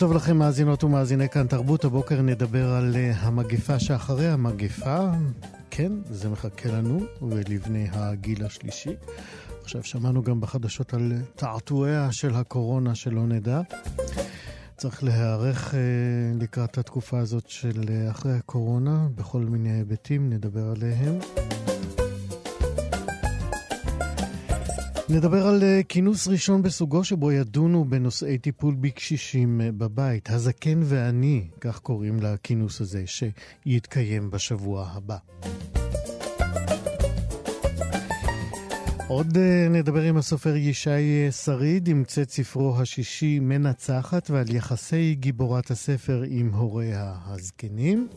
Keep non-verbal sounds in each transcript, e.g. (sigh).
טוב לכם, מאזינות ומאזיני כאן תרבות. הבוקר נדבר על uh, המגפה שאחרי המגפה. כן, זה מחכה לנו ולבני הגיל השלישי. עכשיו שמענו גם בחדשות על תעתועיה של הקורונה שלא נדע. צריך להיערך uh, לקראת התקופה הזאת של uh, אחרי הקורונה בכל מיני היבטים, נדבר עליהם. נדבר על אה, כינוס ראשון בסוגו שבו ידונו בנושאי טיפול בקשישים אה, בבית. הזקן ואני, כך קוראים לכינוס הזה, שיתקיים בשבוע הבא. עוד אה, נדבר עם הסופר ישי שריד, עם צאת ספרו השישי מנצחת ועל יחסי גיבורת הספר עם הוריה הזקנים.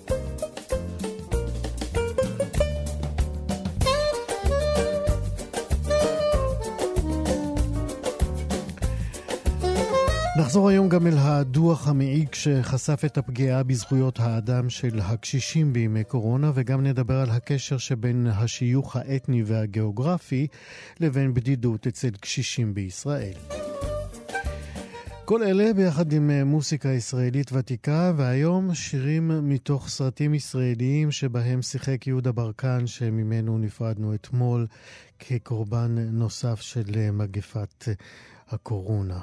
נחזור היום גם אל הדוח המעיק שחשף את הפגיעה בזכויות האדם של הקשישים בימי קורונה, וגם נדבר על הקשר שבין השיוך האתני והגיאוגרפי לבין בדידות אצל קשישים בישראל. כל אלה ביחד עם מוסיקה ישראלית ותיקה, והיום שירים מתוך סרטים ישראליים שבהם שיחק יהודה ברקן, שממנו נפרדנו אתמול כקורבן נוסף של מגפת הקורונה.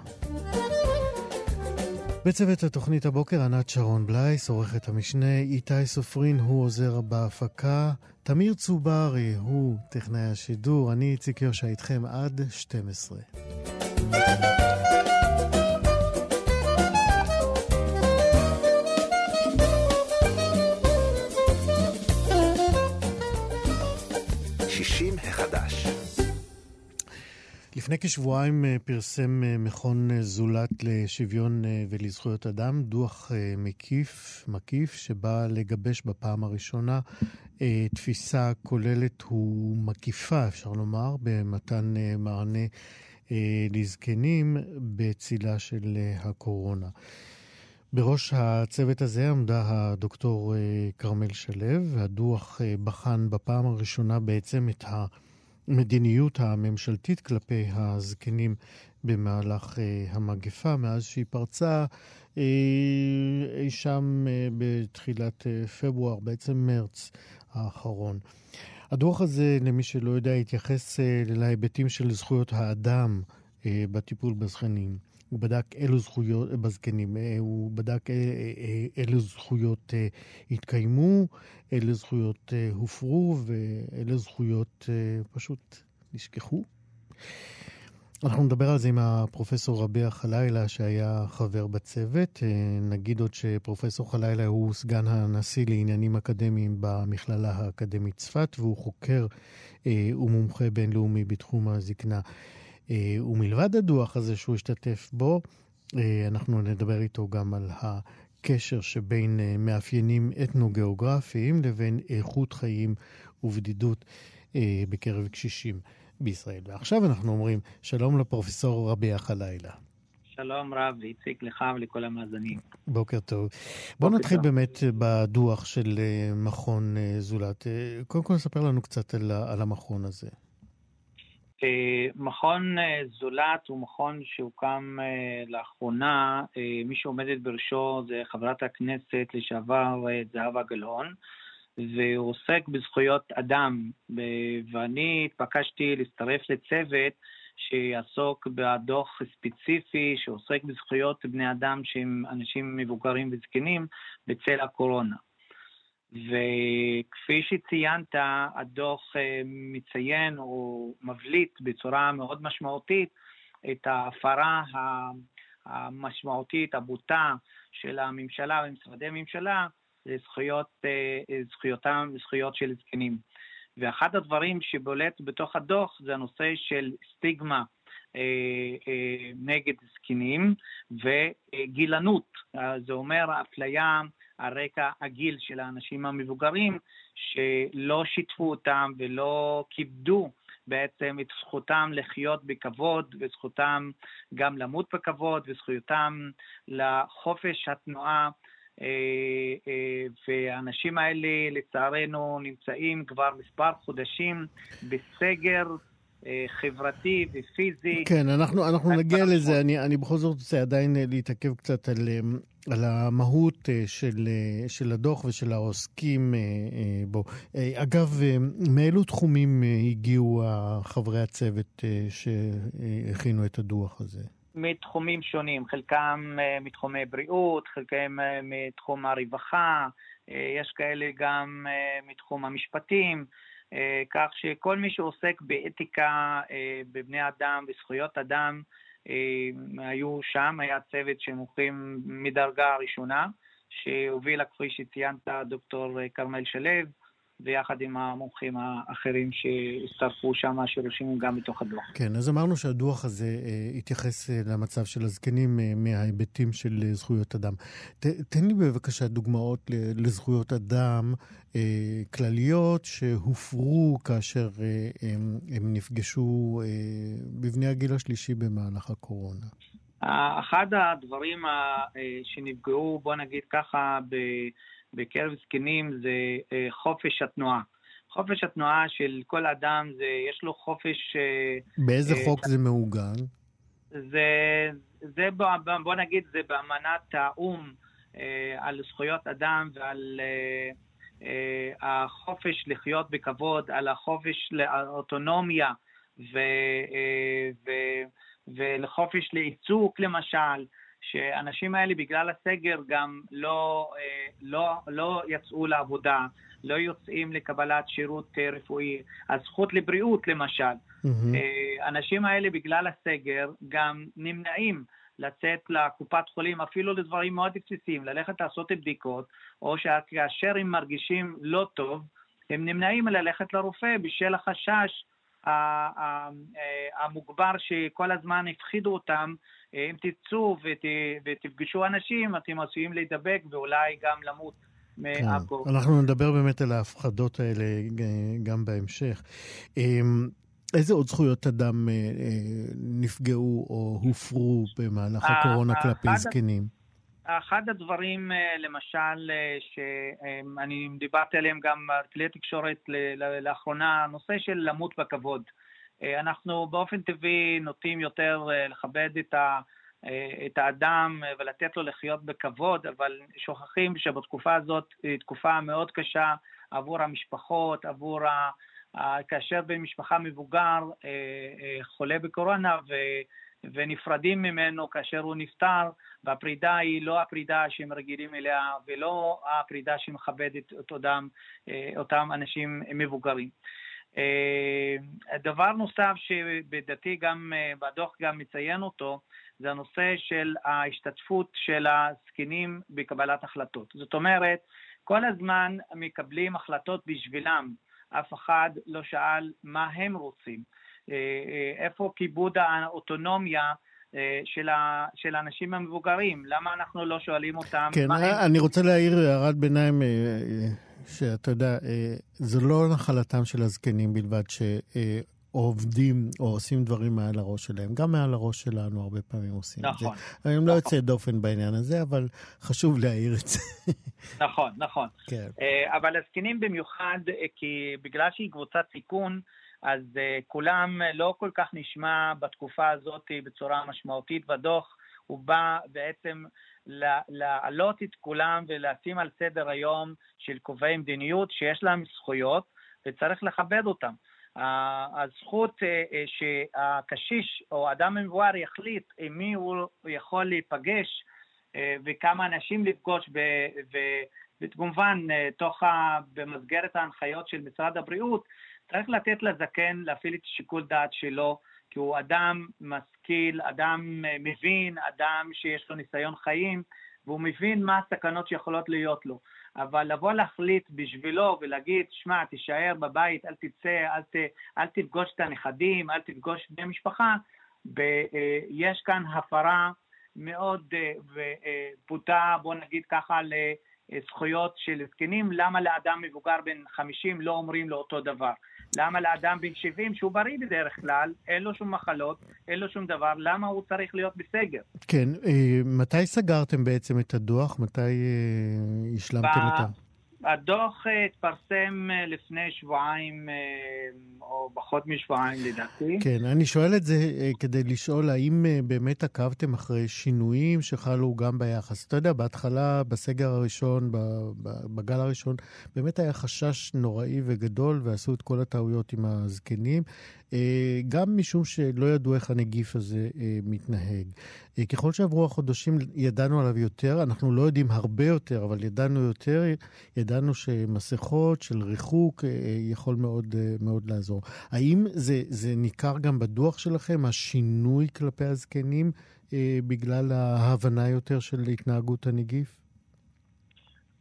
בצוות התוכנית הבוקר ענת שרון בלייס, עורכת המשנה, איתי סופרין הוא עוזר בהפקה, תמיר צוברי הוא טכנאי השידור, אני איציק יושע איתכם עד 12. לפני כשבועיים אה, פרסם אה, מכון אה, זולת לשוויון ולזכויות אדם דוח מקיף, מקיף שבא לגבש בפעם הראשונה תפיסה כוללת ומקיפה, אפשר לומר, במתן מענה לזקנים בצילה של הקורונה. בראש הצוות הזה עמדה הדוקטור כרמל שלו, והדוח בחן בפעם הראשונה בעצם את ה... המדיניות הממשלתית כלפי הזקנים במהלך uh, המגפה, מאז שהיא פרצה uh, אי שם uh, בתחילת uh, פברואר, בעצם מרץ האחרון. הדוח הזה, למי שלא יודע, התייחס uh, להיבטים של זכויות האדם uh, בטיפול בזקנים. הוא בדק אילו זכויות, בזקנים, הוא בדק אילו זכויות התקיימו, אילו זכויות הופרו ואילו זכויות פשוט נשכחו. אנחנו נדבר על זה עם הפרופסור רביע חלילה, שהיה חבר בצוות. נגיד עוד שפרופסור חלילה הוא סגן הנשיא לעניינים אקדמיים במכללה האקדמית צפת, והוא חוקר ומומחה בינלאומי בתחום הזקנה. אה, ומלבד הדוח הזה שהוא השתתף בו, אה, אנחנו נדבר איתו גם על הקשר שבין אה, מאפיינים אתנו-גיאוגרפיים לבין איכות חיים ובדידות בקרב קשישים בישראל. ועכשיו אנחנו אומרים שלום לפרופסור רבי החלילה. שלום רב, איציק לך ולכל המאזינים. בוקר טוב. בואו נתחיל טוב. באמת בדוח של מכון זולת. קודם כל נספר לנו קצת על, על המכון הזה. אה, מכון אה, זולת הוא מכון שהוקם אה, לאחרונה, מי שעומדת בראשו זה חברת הכנסת לשעבר זהבה גלאון, והוא עוסק בזכויות אדם, ואני התבקשתי להצטרף לצוות שיעסוק בדוח ספציפי שעוסק בזכויות בני אדם שהם אנשים מבוגרים וזקנים בצל הקורונה. וכפי שציינת, הדוח אה, מציין או מבליט בצורה מאוד משמעותית את ההפרה המשמעותית, הבוטה, של הממשלה ומשרדי הממשלה לזכויות, אה, זכויותם של זקנים. ואחד הדברים שבולט בתוך הדוח זה הנושא של סטיגמה נגד זקנים, וגילנות, זה אומר אפליה על רקע הגיל של האנשים המבוגרים, שלא שיתפו אותם ולא כיבדו בעצם את זכותם לחיות בכבוד וזכותם גם למות בכבוד וזכותם לחופש התנועה. אה, אה, והאנשים האלה לצערנו נמצאים כבר מספר חודשים בסגר אה, חברתי ופיזי. כן, אנחנו, אנחנו נגיע לזה. אני, אני בכל זאת רוצה עדיין להתעכב קצת על, על המהות של, של הדוח ושל העוסקים בו. אגב, מאילו תחומים הגיעו חברי הצוות שהכינו את הדוח הזה? מתחומים שונים, חלקם מתחומי בריאות, חלקם מתחום הרווחה, יש כאלה גם מתחום המשפטים. אה, כך שכל מי שעוסק באתיקה אה, בבני אדם, בזכויות אדם, אה, היו שם, היה צוות של מומחים מדרגה ראשונה, שהובילה, כפי שציינת, דוקטור כרמל שלו, ויחד עם המומחים האחרים שהצטרפו שם, שרשומים גם מתוך הדוח. כן, אז אמרנו שהדוח הזה אה, התייחס אה, למצב של הזקנים אה, מההיבטים של זכויות אדם. ת, תן לי בבקשה דוגמאות לזכויות אדם כלליות שהופרו כאשר הם, הם נפגשו בבני הגיל השלישי במהלך הקורונה. אחד הדברים אה, שנפגעו, בוא נגיד ככה. בקרב זקנים זה אה, חופש התנועה. חופש התנועה של כל אדם, זה, יש לו חופש... אה, באיזה אה, חוק זה מעוגן? זה, זה בוא נגיד, זה באמנת האו"ם על זכויות אדם ועל החופש לחיות בכבוד, על החופש לאוטונומיה ו, ו, ולחופש לעיסוק למשל. שהאנשים האלה בגלל הסגר גם לא, אה, לא, לא יצאו לעבודה, לא יוצאים לקבלת שירות אה, רפואי. הזכות לבריאות למשל, mm-hmm. האנשים האלה בגלל הסגר גם נמנעים לצאת לקופת חולים אפילו לדברים מאוד בסיסיים, ללכת לעשות בדיקות, או שכאשר הם מרגישים לא טוב, הם נמנעים ללכת לרופא בשל החשש המוגבר שכל הזמן הפחידו אותם אם תצאו ות, ותפגשו אנשים, אתם עשויים להידבק ואולי גם למות. כן. אנחנו נדבר באמת על ההפחדות האלה גם בהמשך. איזה עוד זכויות אדם אה, אה, נפגעו או הופרו במהלך הקורונה כלפי זקנים? אחד הדברים, אה, למשל, שאני דיברתי עליהם גם בכלי התקשורת לאחרונה, הנושא של למות בכבוד. אה, אנחנו באופן טבעי נוטים יותר אה, לכבד את, ה, אה, את האדם ולתת לו לחיות בכבוד, אבל שוכחים שבתקופה הזאת היא תקופה מאוד קשה עבור המשפחות, עבור ה... כאשר במשפחה מבוגר חולה בקורונה ו... ונפרדים ממנו כאשר הוא נפטר, והפרידה היא לא הפרידה שהם רגילים אליה ולא הפרידה שמכבדת את אותם, אותם אנשים מבוגרים. אה, דבר נוסף שבדעתי גם אה, בדוח גם מציין אותו, זה הנושא של ההשתתפות של הזקנים בקבלת החלטות. זאת אומרת, כל הזמן מקבלים החלטות בשבילם, אף אחד לא שאל מה הם רוצים, אה, איפה כיבוד האוטונומיה של, ה, של האנשים המבוגרים, למה אנחנו לא שואלים אותם כן, מה הם... אני רוצה להעיר הערת ביניים שאתה יודע, אה, זו לא נחלתם של הזקנים בלבד שעובדים או עושים דברים מעל הראש שלהם. גם מעל הראש שלנו הרבה פעמים עושים נכון, את זה. נכון. הם לא יוצאי דופן בעניין הזה, אבל חשוב להעיר את זה. נכון, נכון. כן. אה, אבל הזקנים במיוחד, אה, כי בגלל שהיא קבוצת סיכון, אז כולם לא כל כך נשמע בתקופה הזאת בצורה משמעותית בדוח. הוא בא בעצם להעלות את כולם ולשים על סדר היום של קובעי מדיניות שיש להם זכויות וצריך לכבד אותם. הזכות אה, אה, שהקשיש או אדם מבוגר יחליט עם מי הוא יכול להיפגש אה, וכמה אנשים לפגוש וכמובן תוך במסגרת ההנחיות של משרד הבריאות צריך לתת לזקן להפעיל את שיקול דעת שלו כי הוא אדם משכיל, אדם אה, מבין, אדם שיש לו ניסיון חיים, והוא מבין מה הסכנות שיכולות להיות לו. אבל לבוא להחליט בשבילו ולהגיד, שמע, תישאר בבית, אל תצא, אל, ת, אל תפגוש את הנכדים, אל תפגוש בני משפחה, ויש כאן הפרה מאוד בוטה, בוא נגיד ככה, לזכויות של זקנים, למה לאדם מבוגר בן 50 לא אומרים לו אותו דבר? למה לאדם בן 70, שהוא בריא בדרך כלל, אין לו שום מחלות, אין לו שום דבר, למה הוא צריך להיות בסגר? כן, מתי סגרתם בעצם את הדוח? מתי השלמתם את ה... הדוח אה, התפרסם אה, לפני שבועיים, אה, או פחות משבועיים לדעתי. כן, אני שואל את זה כדי לשאול האם באמת עקבתם אחרי שינויים שחלו גם ביחס. אתה יודע, בהתחלה, בסגר הראשון, בגל הראשון, באמת היה חשש נוראי וגדול, ועשו את כל הטעויות עם הזקנים. גם משום שלא ידעו איך הנגיף הזה מתנהג. ככל שעברו החודשים ידענו עליו יותר, אנחנו לא יודעים הרבה יותר, אבל ידענו יותר, ידענו שמסכות של ריחוק יכול מאוד, מאוד לעזור. האם זה, זה ניכר גם בדוח שלכם, השינוי כלפי הזקנים, בגלל ההבנה יותר של התנהגות הנגיף?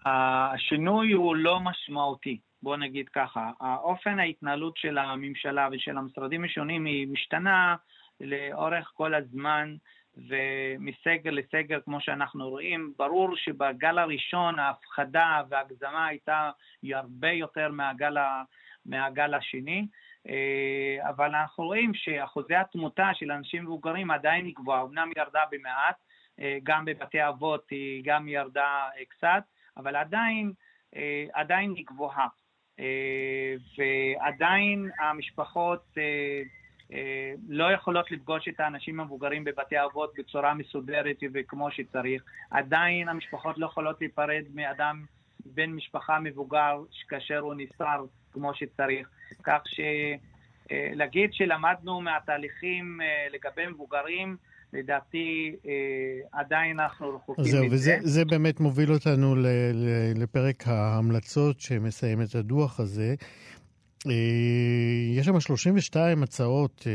השינוי הוא לא משמעותי. בוא נגיד ככה, האופן ההתנהלות של הממשלה ושל המשרדים השונים היא משתנה לאורך כל הזמן ומסגר לסגר כמו שאנחנו רואים. ברור שבגל הראשון ההפחדה וההגזמה הייתה הרבה יותר מהגל, ה, מהגל השני, אה, אבל אנחנו רואים שאחוזי התמותה של אנשים מבוגרים עדיין היא גבוהה, אמנם ירדה במעט, אה, גם בבתי אבות היא גם ירדה קצת, אבל עדיין, אה, עדיין היא גבוהה. אה, ועדיין המשפחות אה, אה, לא יכולות לפגוש את האנשים המבוגרים בבתי אבות בצורה מסודרת וכמו שצריך. עדיין המשפחות לא יכולות להיפרד מאדם, בן משפחה מבוגר, כאשר הוא נסר כמו שצריך. כך שלהגיד שלמדנו מהתהליכים לגבי מבוגרים, לדעתי אה, עדיין אנחנו רחוקים מזה. זהו, וזה באמת מוביל אותנו לפרק ההמלצות שמסיים את הדוח הזה. אה, יש שם 32 הצעות אה,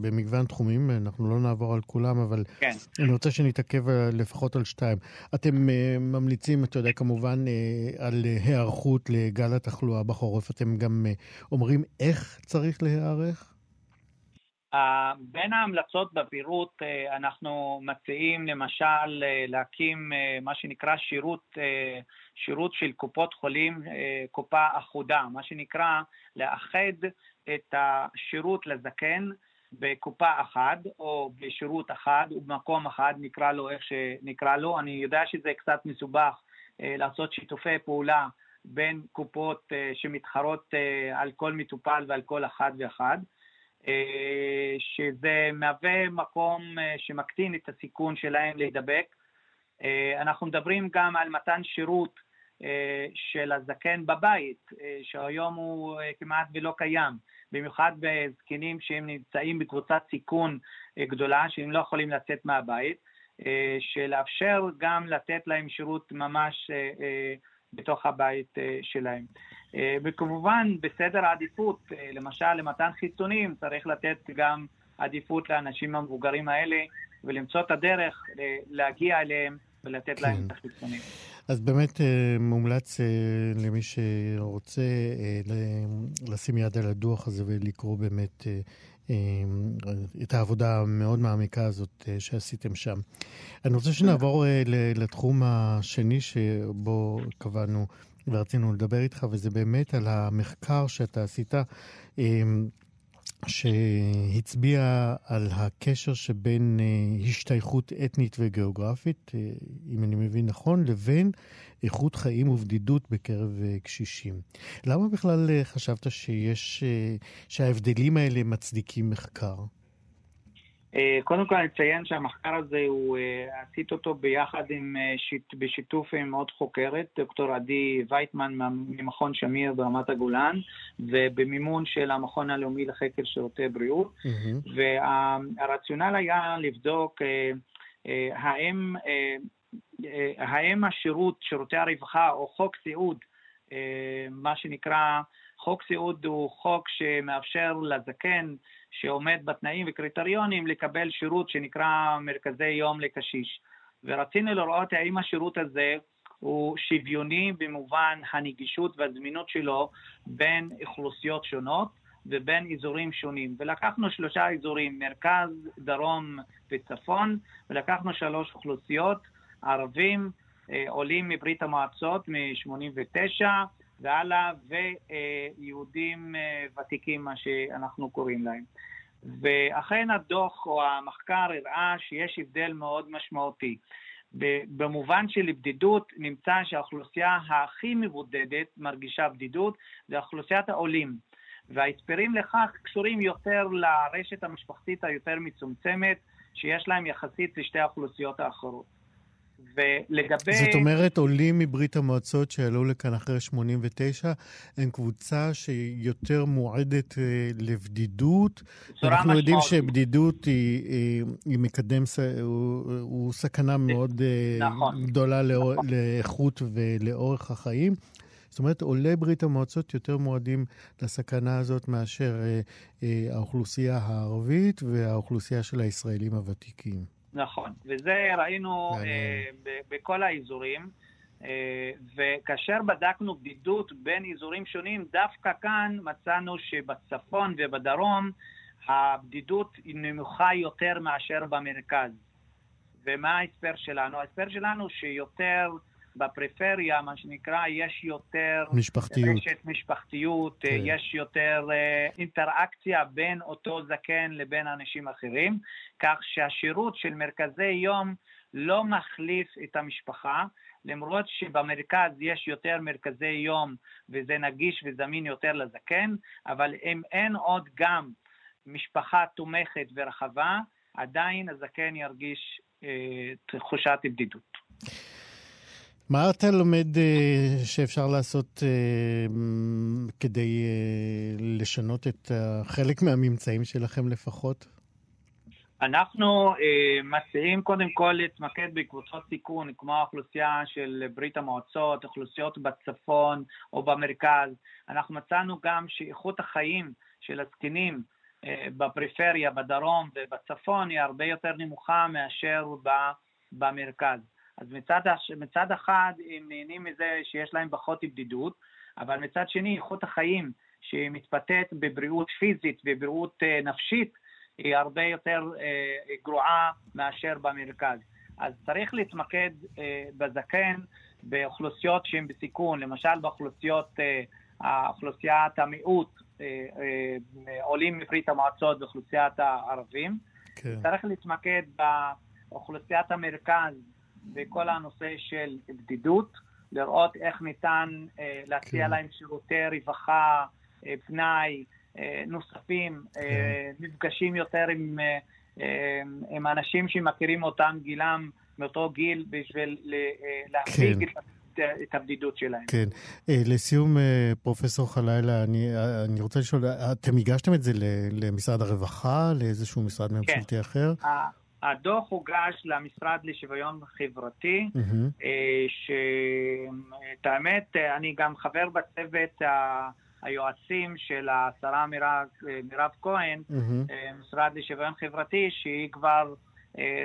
במגוון תחומים, אנחנו לא נעבור על כולם, אבל כן. אני רוצה שנתעכב לפחות על שתיים. אתם ממליצים, אתה יודע, כמובן, על היערכות לגל התחלואה בחורף. אתם גם אומרים איך צריך להיערך? בין ההמלצות בפירוט אה, אנחנו מציעים למשל אה, להקים אה, מה שנקרא שירות, שירות של קופות חולים, קופה אחודה, מה שנקרא לאחד את השירות לזקן בקופה אחת או בשירות אחד ובמקום אחד, נקרא לו איך שנקרא לו. אני יודע שזה קצת מסובך לעשות שיתופי פעולה בין קופות שמתחרות על כל מטופל ועל כל אחד ואחד. אה, שזה מהווה מקום אה, שמקטין את הסיכון שלהם להידבק. אה, אנחנו מדברים גם על מתן שירות של הזקן בבית, שהיום הוא כמעט ולא קיים, במיוחד בזקנים שהם נמצאים בקבוצת סיכון גדולה, שהם לא יכולים לצאת מהבית, שלאפשר גם לתת להם שירות ממש בתוך הבית שלהם. אה, וכמובן בסדר העדיפות, אה, למשל למתן חיסונים, צריך לתת גם עדיפות לאנשים המבוגרים האלה ולמצוא את הדרך אה, להגיע אליהם ולתת כן. להם את החיסונים. אז באמת מומלץ למי שרוצה לשים יד על הדוח הזה ולקרוא באמת את העבודה המאוד מעמיקה הזאת שעשיתם שם. אני רוצה שנעבור לתחום השני שבו קבענו ורצינו לדבר איתך, וזה באמת על המחקר שאתה עשית, אמ, שהצביע על הקשר שבין אה, השתייכות אתנית וגיאוגרפית, אה, אם אני מבין נכון, לבין איכות חיים ובדידות בקרב אה, קשישים. למה בכלל חשבת שיש, שההבדלים האלה מצדיקים מחקר? אה, קודם כל אני אציין שהמחקר הזה, הוא, אה, עשית אותו ביחד עם, אה, בשיתוף עם עוד חוקרת, דוקטור עדי וייטמן ממכון שמיר ברמת הגולן, ובמימון של המכון הלאומי לחקר שירותי בריאות. Mm-hmm. והרציונל היה לבדוק האם, האם השירות, שירותי הרווחה או חוק סיעוד, מה שנקרא, חוק סיעוד הוא חוק שמאפשר לזקן שעומד בתנאים וקריטריונים לקבל שירות שנקרא מרכזי יום לקשיש. ורצינו לראות האם השירות הזה הוא שוויוני במובן הנגישות והזמינות שלו בין אוכלוסיות שונות, ובין אזורים שונים. ולקחנו שלושה אזורים, מרכז, דרום וצפון, ולקחנו שלוש אוכלוסיות, ערבים, אה, עולים מברית המועצות מ-89 והלאה, ויהודים אה, ותיקים, מה שאנחנו קוראים להם. ואכן הדוח או המחקר הראה שיש הבדל מאוד משמעותי. במובן של בדידות נמצא שהאוכלוסייה הכי מבודדת מרגישה בדידות זה אוכלוסיית העולים. וההסברים לכך קשורים יותר לרשת המשפחתית היותר מצומצמת שיש להם יחסית לשתי האוכלוסיות האחרות. ולגבי... זאת אומרת, עולים מברית המועצות שעלו לכאן אחרי 89, הם קבוצה שיותר מועדת אה, לבדידות. אנחנו יודעים שבדידות היא, היא, היא מקדם, הוא, הוא סכנה מאוד אה, נכון, גדולה נכון. לאיכות ולאורך החיים. זאת אומרת, עולי ברית המועצות יותר מועדים לסכנה הזאת מאשר אה, אה, האוכלוסייה הערבית והאוכלוסייה של הישראלים הוותיקים. נכון, וזה ראינו אה, בכל האזורים, אה, וכאשר בדקנו בדידות בין אזורים שונים, דווקא כאן מצאנו שבצפון ובדרום הבדידות היא נמוכה יותר מאשר במרכז. ומה ההסבר שלנו? ההסבר שלנו שיותר בפריפריה, מה שנקרא, יש יותר... משפחתיות. רשת משפחתיות, כן. יש יותר uh, אינטראקציה בין אותו זקן לבין אנשים אחרים, כך שהשירות של מרכזי יום לא מחליף את המשפחה, למרות שבמרכז יש יותר מרכזי יום וזה נגיש וזמין יותר לזקן, אבל אם אין עוד גם משפחה תומכת ורחבה, עדיין הזקן ירגיש אה, תחושת בדידות. מה אתה לומד uh, שאפשר לעשות uh, כדי uh, לשנות את uh, חלק מהממצאים שלכם לפחות? אנחנו uh, מציעים קודם כל להתמקד בקבוצות סיכון, כמו האוכלוסייה של ברית המועצות, אוכלוסיות בצפון או במרכז. אנחנו מצאנו גם שאיכות החיים של הזקנים uh, בפריפריה, בדרום ובצפון היא הרבה יותר נמוכה מאשר במרכז. אז מצד, מצד אחד הם נהנים מזה שיש להם פחות בדידות, אבל מצד שני איכות החיים שמתבטאת בבריאות פיזית ובריאות אה, נפשית היא הרבה יותר אה, גרועה מאשר במרכז. אז צריך להתמקד אה, בזקן באוכלוסיות שהן בסיכון, למשל באוכלוסיות, אוכלוסיית המיעוט, עולים מברית המועצות ואוכלוסיית הערבים. כן. צריך להתמקד באוכלוסיית המרכז בכל הנושא של בדידות, לראות איך ניתן אה, להציע כן. להם שירותי רווחה, אה, פנאי, אה, נוספים, כן. אה, מפגשים יותר עם, אה, אה, עם אנשים שמכירים אותם גילם, מאותו גיל, בשביל אה, להפיג כן. את את הבדידות שלהם. כן. אה, לסיום, אה, פרופסור חלילה, אני, אני רוצה לשאול, אתם הגשתם את זה למשרד הרווחה, לאיזשהו משרד ממשלתי כן. אחר? הדוח הוגש למשרד לשוויון חברתי, mm-hmm. שאת האמת, אני גם חבר בצוות היועצים של השרה מירב, מירב כהן, mm-hmm. משרד לשוויון חברתי, שהיא כבר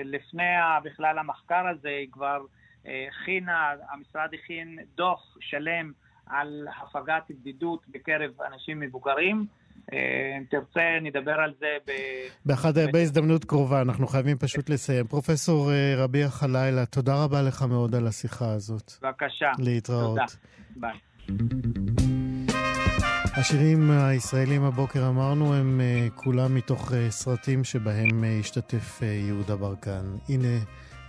לפני בכלל המחקר הזה, היא כבר הכינה, המשרד הכין דוח שלם על הפגת בדידות בקרב אנשים מבוגרים. אם תרצה, נדבר על זה ב... באחד, בהזדמנות קרובה, אנחנו חייבים פשוט לסיים. פרופסור אה, רביע חלילה, תודה רבה לך מאוד על השיחה הזאת. בבקשה. להתראות. תודה. ביי. השירים הישראלים הבוקר אמרנו הם אה, כולם מתוך אה, סרטים שבהם השתתף יהודה ברקן. הנה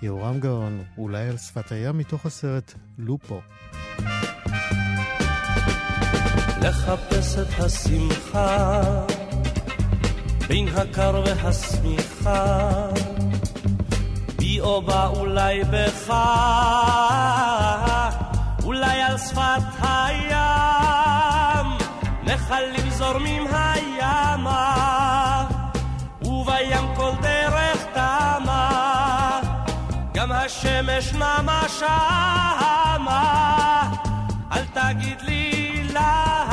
יהורם גאון, אולי על שפת הים מתוך הסרט לופו. לחפש את השמחה בין הקר והשמיכה. בי או בה אולי בך אולי על שפת הים. נחלים זורמים הימה ובים כל דרך תמה. גם השמש נמה שמה. אל תגיד לי למה?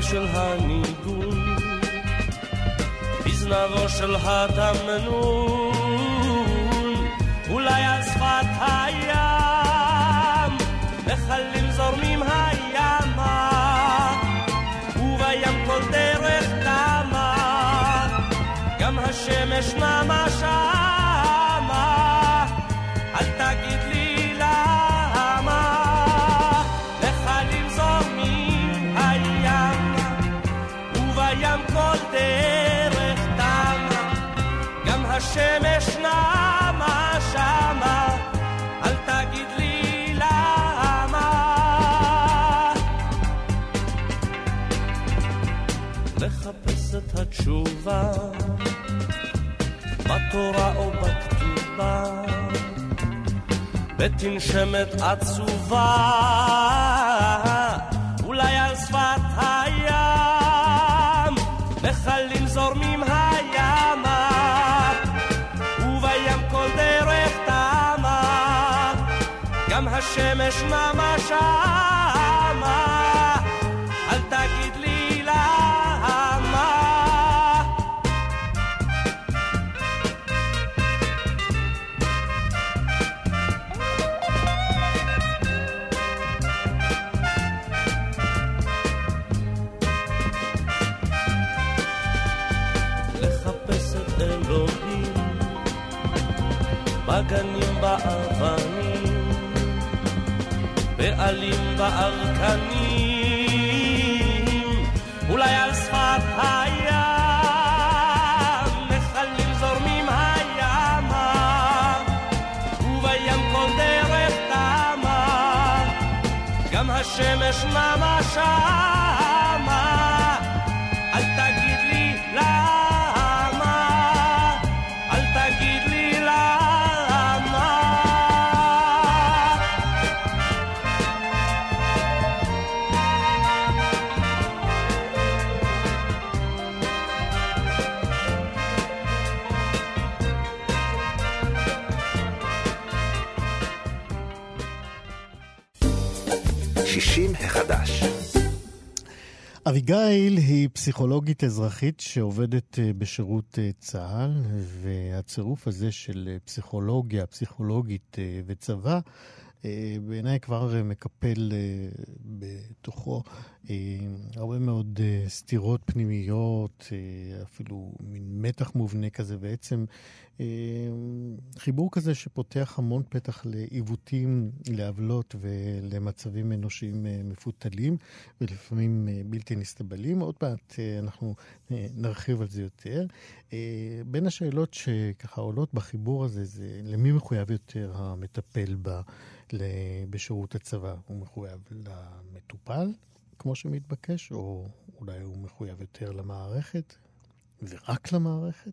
בצליליו של הניגון בזנבו של התמנון. אולי על שפת הים נחלים זורמים הימה ובים כל דרך תמה. גם השמש נמה שמה השמש נמה שמה אל תגיד לי למה. לחפש את התשובה בתורה או בכתובה. בתנשמת עצובה אולי על שפת השמש נמה שמה. אל תגיד לי למה. לחפש את אלוהים בגנים באבנים בעלים בארקנים. אולי על שפת הים נחלים זורמים הימה ובים כל דרך תמה. גם השמש נמה שמה אביגיל היא פסיכולוגית אזרחית שעובדת אה, בשירות אה, צה"ל, והצירוף הזה של אה, פסיכולוגיה, פסיכולוגית וצבא, בעיניי כבר מקפל בתוכו הרבה מאוד סתירות פנימיות, אפילו מין מתח מובנה כזה, בעצם חיבור כזה שפותח המון פתח לעיוותים, לעוולות ולמצבים אנושיים אה, מפותלים ולפעמים אה, בלתי נסתבלים. עוד מעט אה, אנחנו אה, נרחיב על זה יותר. אה, בין השאלות שככה עולות בחיבור הזה זה למי מחויב יותר המטפל ב, ל, בשירות הצבא? הוא מחויב למטופל, כמו שמתבקש, או אולי הוא מחויב יותר למערכת, ורק למערכת?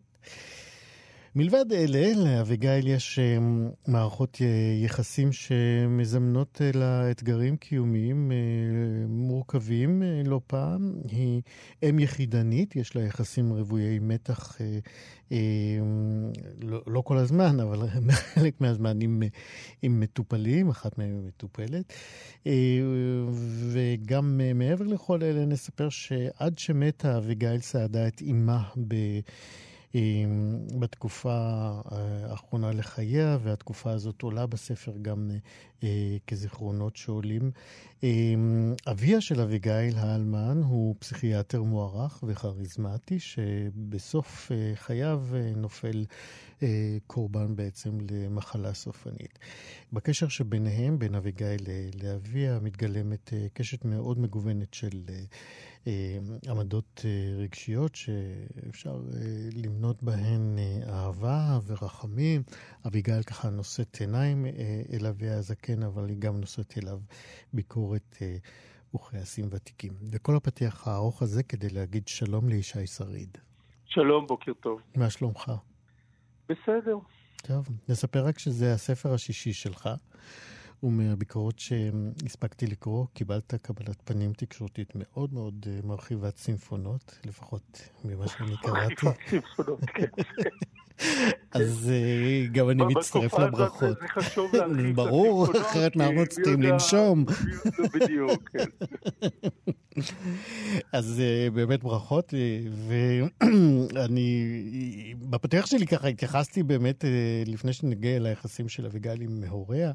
מלבד אלה, לאביגיל יש אה, מערכות אה, יחסים שמזמנות אה, לה אתגרים קיומיים מורכבים לא פעם. היא אם יחידנית, יש לה יחסים רוויי מתח, לא, לא כל הזמן, אבל (laughs) חלק מהזמן עם, עם מטופלים, אחת מהן היא מטופלת. וגם מעבר לכל אלה נספר שעד שמתה אביגיל סעדה את אימה ב... אה, בתקופה אה, האחרונה לחייה, והתקופה הזאת עולה בספר גם אה, כזיכרונות שעולים. אביה של אביגיל האלמן הוא פסיכיאטר מוערך וכריזמטי, שבסוף חייו נופל קורבן בעצם למחלה סופנית. בקשר שביניהם, בין אביגיל לאביה, מתגלמת קשת מאוד מגוונת של עמדות רגשיות שאפשר למנות בהן אהבה ורחמים. אביגיל ככה נושאת עיניים אל אביה הזקן, אבל היא גם נושאת אליו ביקורת וכעסים ותיקים. וכל הפתיח הארוך הזה כדי להגיד שלום לישי שריד. שלום, בוקר טוב. מה שלומך? בסדר. טוב, נספר רק שזה הספר השישי שלך. ומהביקורות שהספקתי לקרוא, קיבלת קבלת פנים תקשורתית מאוד מאוד מרחיבת סימפונות, לפחות ממה שאני (laughs) קראתי. כן. (laughs) אז אה, גם אני מצטרף לברכות. זה חשוב להרחיב ברור, אחרת אנחנו צריכים לנשום. בדיוק, כן. (laughs) אז אה, באמת ברכות, אה, ואני, בפתח שלי ככה התייחסתי באמת, לפני שנגיע ליחסים של אביגיל עם הוריה,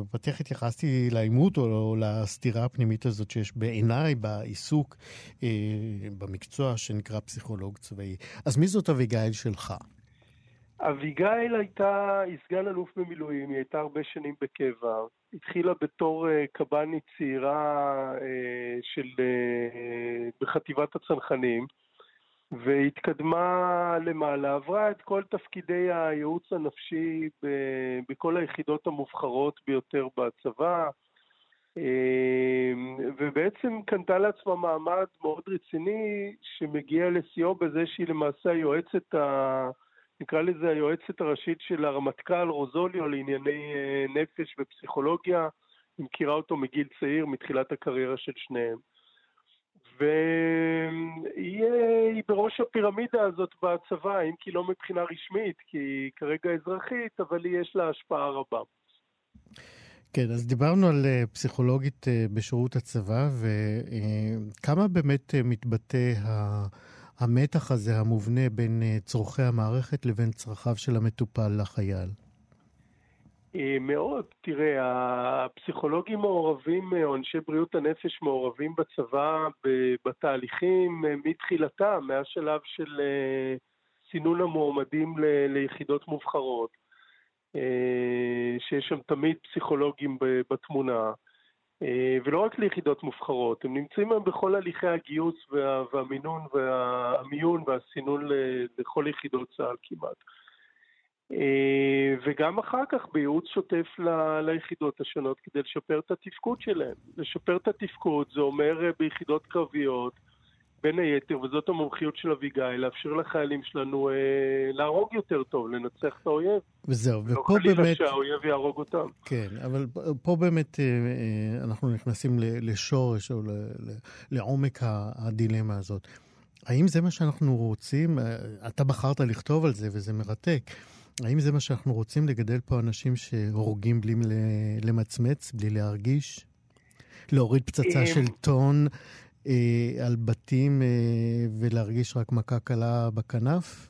בפתח התייחסתי לעימות או לסתירה הפנימית הזאת שיש בעיניי בעיסוק במקצוע שנקרא פסיכולוג צבאי. אז מי זאת אביגיל שלך? אביגיל הייתה, סגן אלוף במילואים, היא הייתה הרבה שנים בקבע. התחילה בתור uh, קב"נית צעירה uh, של, uh, בחטיבת הצנחנים, והתקדמה למעלה, עברה את כל תפקידי הייעוץ הנפשי בכל היחידות המובחרות ביותר בצבא, ובעצם קנתה לעצמה מעמד מאוד רציני שמגיע לשיאו בזה שהיא למעשה היועצת ה... נקרא לזה היועצת הראשית של הרמטכ"ל רוזוליו לענייני אה, נפש ופסיכולוגיה, היא מכירה אותו מגיל צעיר, מתחילת הקריירה של שניהם. והיא אה, בראש הפירמידה הזאת בצבא, אם כי לא מבחינה רשמית, כי היא כרגע אזרחית, אבל יש לה השפעה רבה. כן, אז דיברנו על אה, פסיכולוגית בשירות הצבא, וכמה באמת מתבטא ה... המתח הזה המובנה בין אה, צורכי המערכת לבין צרכיו של המטופל לחייל? אה, מאוד. תראה, הפסיכולוגים מעורבים, אה, או אנשי בריאות הנפש מעורבים בצבא בתהליכים מתחילתם, מהשלב של סינון המועמדים ליחידות מובחרות, שיש שם תמיד פסיכולוגים בתמונה. אה, ולא רק ליחידות מובחרות, הם נמצאים היום בכל הליכי הגיוס וה, והמינון והמיון והסינון לכל יחידות צה"ל כמעט. אה, וגם אחר כך בייעוץ שוטף ל, ליחידות השונות כדי לשפר את התפקוד שלהם. לשפר את התפקוד זה אומר אה, ביחידות קרביות, בין היתר, וזאת המומחיות של אביגיל, לאפשר לחיילים שלנו אה, להרוג יותר טוב, לנצח את האויב. וזהו, ופה באמת... לא חלילה שהאויב יהרוג אותם. כן, אבל פה באמת אה, אה, אנחנו נכנסים לשורש או לעומק הדילמה הזאת. האם זה מה שאנחנו רוצים? אה, אתה בחרת לכתוב על זה וזה מרתק. האם זה מה שאנחנו רוצים, לגדל פה אנשים שהורגים בלי למצמץ, בלי להרגיש? להוריד פצצה של טון אה, על בתים אה, ולהרגיש רק מכה קלה בכנף?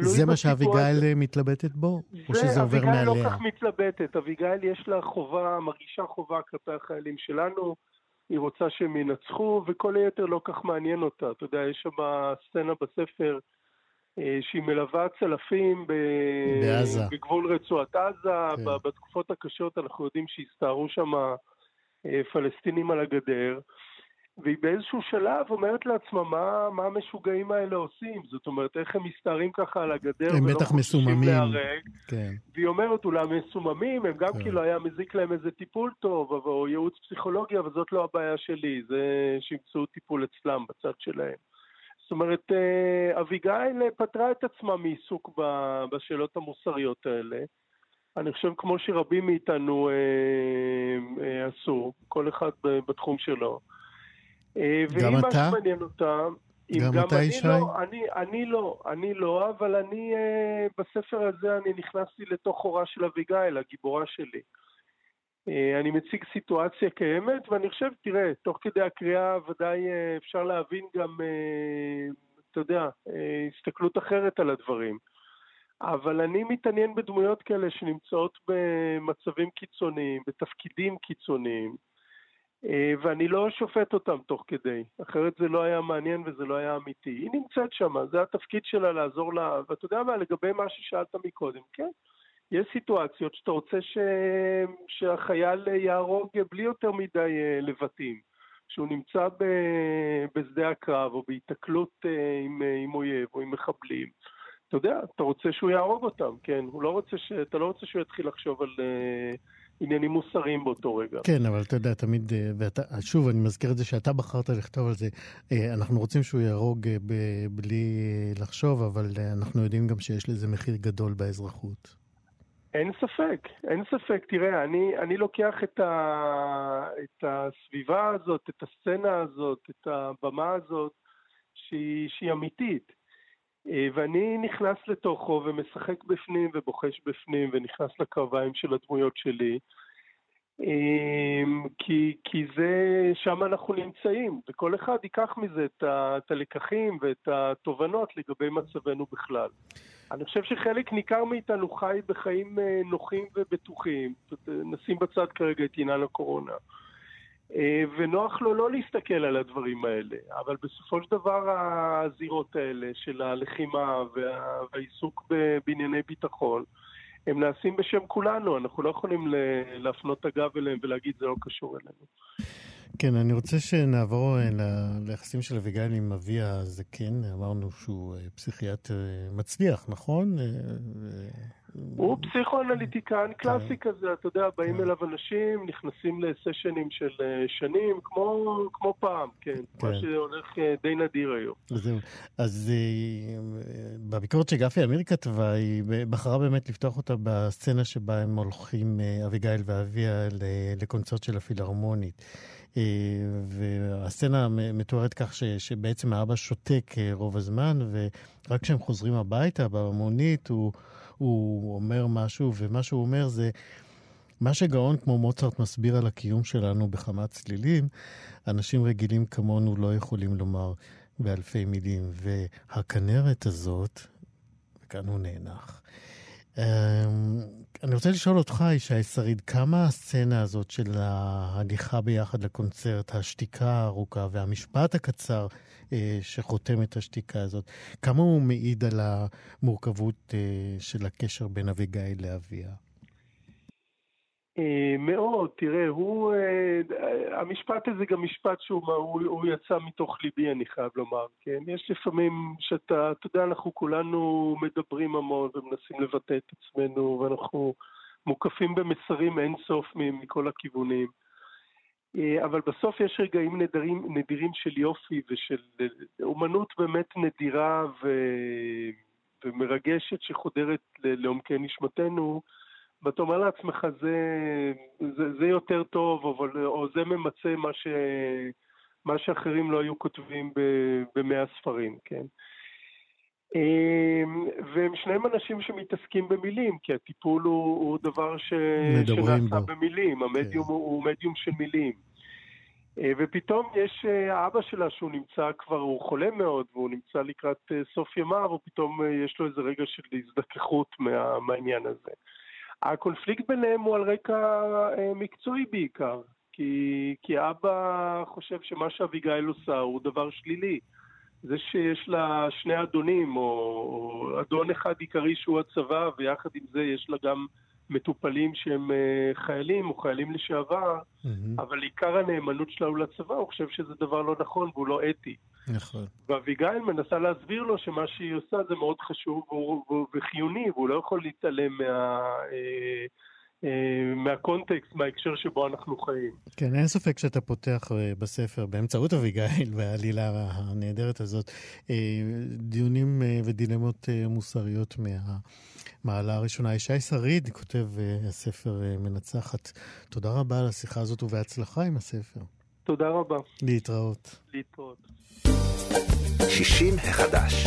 זה מה שאביגיל אה, מתלבטת בו? זה, או שזה עובר מעליה? אביגיל לא כך מתלבטת. אביגיל יש לה חובה, מרגישה חובה כלפי החיילים שלנו. היא רוצה שהם ינצחו, וכל היתר לא כך מעניין אותה. אתה יודע, יש שם סצנה בספר אה, שהיא מלווה צלפים ב... בעזה. בגבול רצועת עזה. כן. בתקופות הקשות אנחנו יודעים שהסתערו שם אה, פלסטינים על הגדר. והיא באיזשהו שלב אומרת לעצמה, מה, מה המשוגעים האלה עושים? זאת אומרת, איך הם מסתערים ככה על הגדר הם בטח מסוממים. להרג. כן. והיא אומרת, אולי מסוממים, הם גם כן. כאילו היה מזיק להם איזה טיפול טוב, או ייעוץ פסיכולוגי, אבל זאת לא הבעיה שלי, זה שימצאו טיפול אצלם, בצד שלהם. זאת אומרת, אה, אביגיל פתרה את עצמה מעיסוק בשאלות המוסריות האלה. אני חושב כמו שרבים מאיתנו אה, אה, עשו, כל אחד בתחום שלו. אה, גם אתה? ואם מה שמעניין אותם... גם, גם אתה, ישי? לא, אני, אני לא, אני לא, אבל אני, uh, בספר הזה אני נכנסתי לתוך הורה של אביגיל, הגיבורה שלי. Uh, אני מציג סיטואציה קיימת, ואני חושב, תראה, תוך כדי הקריאה ודאי uh, אפשר להבין גם, uh, אתה יודע, uh, הסתכלות אחרת על הדברים. אבל אני מתעניין בדמויות כאלה שנמצאות במצבים קיצוניים, בתפקידים קיצוניים. אה, ואני לא שופט אותם תוך כדי, אחרת זה לא היה מעניין וזה לא היה אמיתי. היא נמצאת שם, זה התפקיד שלה לעזור לה, ואתה יודע מה, לגבי מה ששאלת מקודם, כן, יש סיטואציות שאתה רוצה ש... שהחייל יהרוג בלי יותר מדי אה, לבטים, שהוא נמצא ב... בשדה הקרב או בהיתקלות אה, עם, עם אויב או עם מחבלים. אתה יודע, אתה רוצה שהוא יהרוג אותם, כן? הוא לא רוצה ש... אתה לא רוצה שהוא יתחיל לחשוב על... עניינים מוסריים באותו רגע. כן, אבל אתה יודע, תמיד, אה, ואתה, שוב, אני מזכיר את זה שאתה בחרת לכתוב על זה. אה, אנחנו רוצים שהוא יהרוג אה, בלי לחשוב, אבל אנחנו יודעים גם שיש לזה מחיר גדול באזרחות. אין ספק, אין ספק. תראה, אני, אני לוקח את, ה, את הסביבה הזאת, את הסצנה הזאת, את הבמה הזאת, שהיא, שהיא אמיתית. אה, ואני נכנס לתוכו ומשחק בפנים ובוחש בפנים ונכנס לקרביים של הדמויות שלי. אמ, כי, כי זה, שם אנחנו נמצאים, וכל אחד ייקח מזה את, ה, את הלקחים ואת התובנות לגבי מצבנו בכלל. אני חושב שחלק ניכר מאיתנו חי בחיים אה, נוחים ובטוחים, נשים בצד כרגע את עניין הקורונה. אה, ונוח לו לא להסתכל על הדברים האלה, אבל בסופו של דבר הזירות האלה של הלחימה וה, והעיסוק בענייני ביטחון, הם נעשים בשם כולנו, אנחנו לא יכולים להפנות את הגב אליהם ולהגיד זה לא קשור אלינו. כן, אני רוצה שנעבור אה, ליחסים של אביגיל עם אבי הזקן. אמרנו שהוא אה, פסיכיאטר מצליח, נכון? הוא פסיכואנליטיקן קלאסי כן. כזה, אתה יודע, באים כן. אליו אנשים, נכנסים לסשנים של אה, שנים, כמו, כמו פעם, כן, כן. מה שהולך אה, די נדיר היום. זהו. אז אה, בביקורת שגפי אמיר כתבה, היא בחרה באמת לפתוח אותה בסצנה שבה הם הולכים, אביגיל ואביה, לקונצרט של הפילהרמונית. והסצנה מתוארת כך ש, שבעצם האבא שותק רוב הזמן, ורק כשהם חוזרים הביתה במונית, הוא... הוא אומר משהו, ומה שהוא אומר זה, מה שגאון כמו מוצרט מסביר על הקיום שלנו בכמה צלילים, אנשים רגילים כמונו לא יכולים לומר באלפי מילים. והכנרת הזאת, וכאן הוא נאנח. אני רוצה לשאול אותך, ישי שריד, כמה הסצנה הזאת של ההליכה ביחד לקונצרט, השתיקה הארוכה והמשפט הקצר אה, שחותם את השתיקה הזאת, כמה הוא מעיד על המורכבות אה, של הקשר בין אביגיל לאביה? אה, מאוד, תראה, הוא, המשפט הזה גם משפט שהוא הוא, הוא יצא מתוך ליבי, אני חייב לומר, כן? יש לפעמים שאתה, אתה יודע, אנחנו כולנו מדברים המון ומנסים לבטא את עצמנו, ואנחנו מוקפים במסרים אינסוף מכל הכיוונים. אה, אבל בסוף יש רגעים נדירים, נדירים של יופי ושל אה, אומנות באמת נדירה ו... ומרגשת שחודרת לעומקי נשמתנו, ואתה אומר לעצמך, זה, זה, זה יותר טוב, אבל, או זה ממצה מה, ש, מה שאחרים לא היו כותבים במאה ספרים, כן? אמ, והם שניהם אנשים שמתעסקים במילים, כי הטיפול הוא, הוא דבר ש... שנעשה בו. במילים, המדיום כן. הוא, הוא מדיום של מילים. אה, ופתאום יש אה, האבא שלה שהוא נמצא כבר, הוא חולה מאוד, והוא נמצא לקראת אה, סוף ימיו, ופתאום יש לו איזה רגע של הזדככות מה, מהעניין הזה. הקונפליקט ביניהם הוא על רקע מקצועי בעיקר, כי, כי אבא חושב שמה שאביגיל עושה הוא דבר שלילי. זה שיש לה שני אדונים, או, או אדון אחד עיקרי שהוא הצבא, ויחד עם זה יש לה גם מטופלים שהם אה, חיילים או חיילים לשעבר, mm-hmm. אבל עיקר הנאמנות שלה הוא לצבא, הוא חושב שזה דבר לא נכון והוא לא אתי. נכון. ואביגיל מנסה להסביר לו שמה שהיא עושה זה מאוד חשוב וחיוני, והוא לא יכול להתעלם מה... אה, מהקונטקסט, מההקשר שבו אנחנו חיים. כן, אין ספק שאתה פותח אה, בספר, באמצעות אביגיל (laughs) והעלילה הנהדרת הזאת, אה, דיונים ודילמות מוסריות מהמעלה הראשונה. ישי שריד כותב הספר מנצחת. תודה רבה על השיחה הזאת ובהצלחה עם הספר. תודה רבה. להתראות. להתראות. 60 החדש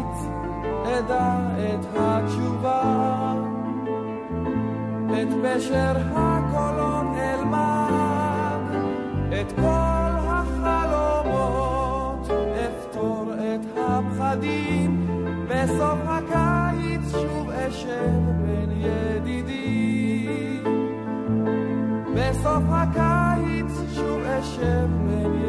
אדע את התשובה, את פשר הקולות אלמד, את כל החלומות אפתור את הפחדים, בסוף הקיץ שוב אשב בין ידידים. בסוף הקיץ שוב אשב בין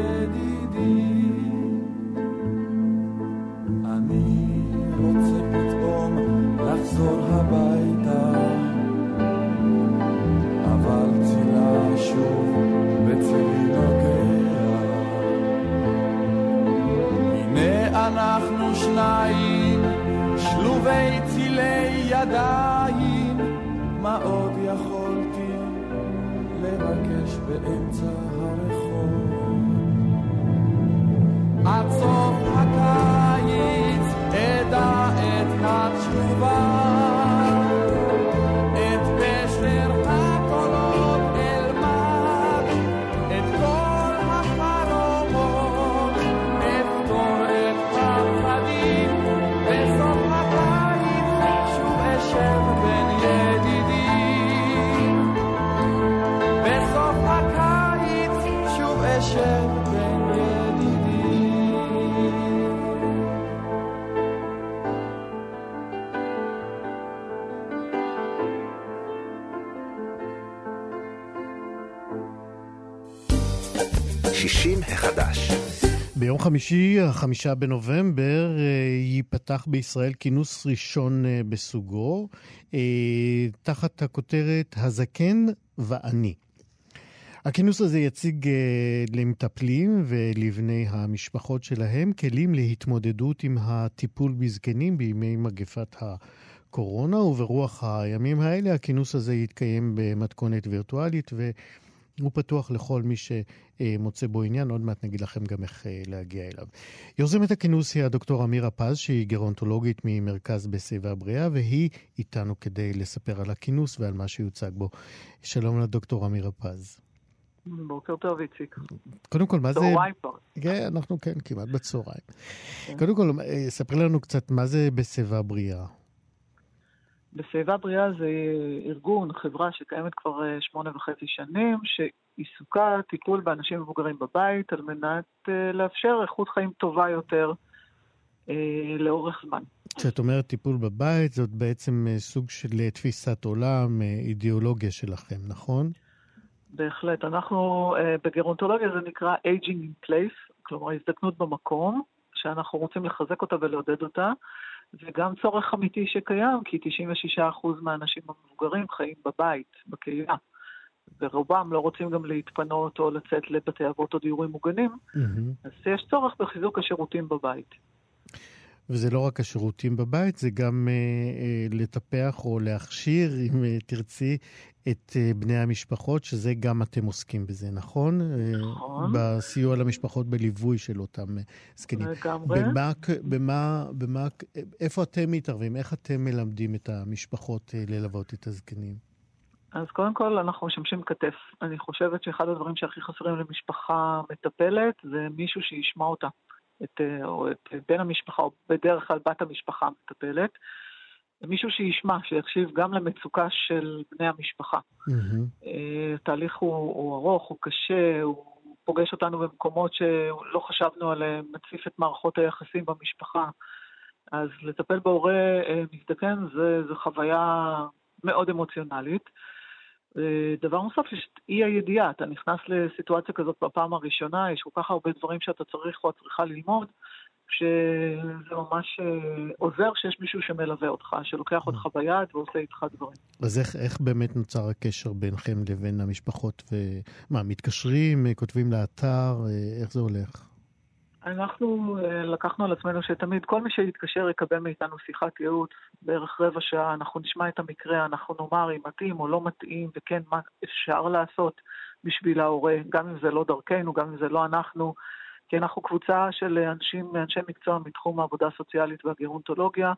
ידיים, מה עוד יכולתי לבקש באמצע הרחוב? עד סוף חמישי, החמישה בנובמבר, אה, ייפתח בישראל כינוס ראשון אה, בסוגו, אה, תחת הכותרת הזקן ואני. הכינוס הזה יציג למטפלים ולבני המשפחות שלהם כלים להתמודדות עם הטיפול בזקנים בימי מגפת הקורונה, וברוח הימים האלה הכינוס הזה יתקיים במתכונת וירטואלית ו... הוא פתוח לכל מי שמוצא בו עניין, עוד מעט נגיד לכם גם איך אה, להגיע אליו. יוזמת הכינוס היא הדוקטור אמירה פז, שהיא גרונטולוגית ממרכז בסביבה בריאה, והיא איתנו כדי לספר על הכינוס ועל מה שיוצג בו. שלום לדוקטור אמירה פז. בוקר טוב, איציק. קודם כל, מה זה... צהריים כבר. כן, אנחנו כן, כמעט בצהריים. כן. קודם כל, אה, ספרי לנו קצת מה זה בשיבה בריאה. בסביבה בריאה זה ארגון, חברה שקיימת כבר אה, שמונה וחצי שנים, שעיסוקה טיפול באנשים מבוגרים בבית על מנת אה, לאפשר איכות חיים טובה יותר אה, לאורך זמן. כשאת אומרת טיפול בבית, זאת בעצם סוג של תפיסת עולם, אידיאולוגיה שלכם, נכון? בהחלט. אנחנו, בגרונטולוגיה זה נקרא aging in place, כלומר הזדקנות במקום, שאנחנו רוצים לחזק אותה ולעודד אותה. זה גם צורך אמיתי שקיים, כי 96% מהאנשים המבוגרים חיים בבית, בקהילה. ורובם לא רוצים גם להתפנות או לצאת לבתי אבות או דיורים מוגנים, mm-hmm. אז יש צורך בחיזוק השירותים בבית. וזה לא רק השירותים בבית, זה גם אה, אה, לטפח או להכשיר, (laughs) אם אה, תרצי, את אה, בני המשפחות, שזה גם אתם עוסקים בזה, נכון? נכון. בסיוע למשפחות בליווי של אותם אה, זקנים. לגמרי. במה, במה, במה, איפה אתם מתערבים? איך אתם מלמדים את המשפחות אה, ללוות את הזקנים? אז קודם כל אנחנו משמשים כתף. אני חושבת שאחד הדברים שהכי חסרים למשפחה מטפלת זה מישהו שישמע אותה. את, או את בן המשפחה, או בדרך כלל בת המשפחה מטפלת. מישהו שישמע, שיקשיב גם למצוקה של בני המשפחה. Mm-hmm. התהליך הוא, הוא ארוך, הוא קשה, הוא פוגש אותנו במקומות שלא חשבנו עליהם, מציף את מערכות היחסים במשפחה. אז לטפל בהורה אה, מזדקן זה, זה חוויה מאוד אמוציונלית. אה, דבר נוסף, יש אי הידיעה, אתה נכנס לסיטואציה כזאת בפעם הראשונה, יש כל כך הרבה דברים שאתה צריך או את צריכה ללמוד, שזה ממש אה, עוזר שיש מישהו שמלווה אותך, שלוקח אותך ביד ועושה איתך דברים. אז איך, איך באמת נוצר הקשר בינכם לבין המשפחות? ומה, מתקשרים, כותבים לאתר, אה, איך זה הולך? אנחנו אה, לקחנו על עצמנו שתמיד כל מי שיתקשר יקבל מאיתנו שיחת ייעוץ, בערך רבע שעה, אנחנו נשמע את המקרה, אנחנו נאמר אם מתאים או לא מתאים, וכן, מה אפשר לעשות בשביל ההורה, גם אם זה לא דרכנו, גם אם זה לא אנחנו. כי אנחנו קבוצה של אנשים, אנשי מקצוע מתחום העבודה הסוציאלית והגרונטולוגיה,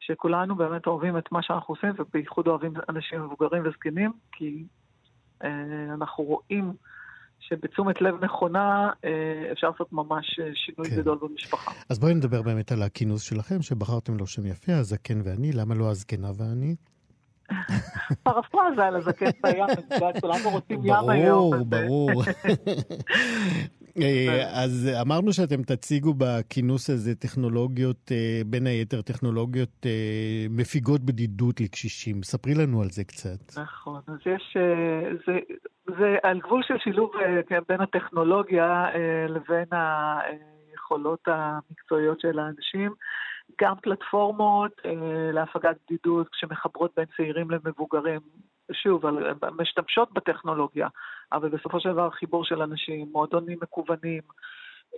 שכולנו באמת אוהבים את מה שאנחנו עושים, ובייחוד אוהבים אנשים מבוגרים וזקנים, כי אה, אנחנו רואים שבתשומת לב נכונה אה, אפשר לעשות ממש אה, שינוי כן. גדול במשפחה. אז בואי נדבר באמת על הכינוס שלכם, שבחרתם לו שם יפה, הזקן ואני, למה לא הזקנה ואני? (laughs) פרפרזה על הזקן בים, כולנו רוצים ים היום. ברור, ברור. (laughs) אה, אז אמרנו שאתם תציגו בכינוס הזה טכנולוגיות, אה, בין היתר טכנולוגיות אה, מפיגות בדידות לקשישים. ספרי לנו על זה קצת. נכון, אז יש, זה, זה על גבול של שילוב כן, בין הטכנולוגיה לבין היכולות המקצועיות של האנשים. גם פלטפורמות אה, להפגת בדידות שמחברות בין צעירים למבוגרים. שוב, משתמשות בטכנולוגיה, אבל בסופו של דבר חיבור של אנשים, מועדונים מקוונים,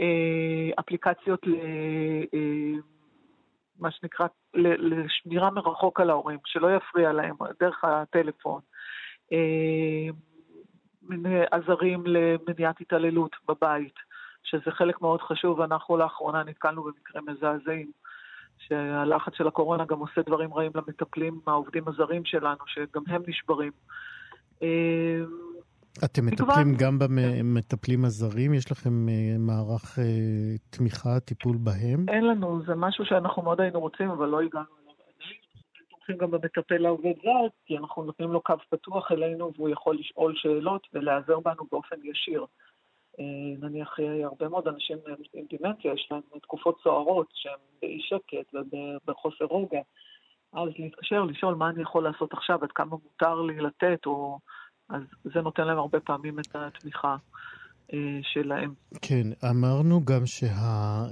אה, אפליקציות מה שנקרא, לשמירה מרחוק על ההורים, שלא יפריע להם דרך הטלפון. עזרים למניעת התעללות בבית, שזה חלק מאוד חשוב, ואנחנו לאחרונה נתקלנו במקרים מזעזעים, שהלחץ של הקורונה גם עושה דברים רעים למטפלים, העובדים הזרים שלנו, שגם הם נשברים. אתם מטפלים גם במטפלים הזרים? יש לכם אה, מערך אה, תמיכה, טיפול בהם? אין לנו, זה משהו שאנחנו מאוד היינו רוצים, אבל לא הגענו אליו עדיין. אנחנו תומכים גם במטפל העובד זר, כי אנחנו נותנים לו קו פתוח אלינו והוא יכול לשאול שאלות ולהיעזר בנו באופן ישיר. אה, נניח הרבה מאוד אנשים עם דימנציה, יש להם תקופות סוערות שהם באי שקט ובחוסר רוגע. אז להתקשר, לשאול מה אני יכול לעשות עכשיו, עד כמה מותר לי לתת, או... אז זה נותן להם הרבה פעמים את התמיכה. אה, שלהם. כן, אמרנו גם שה...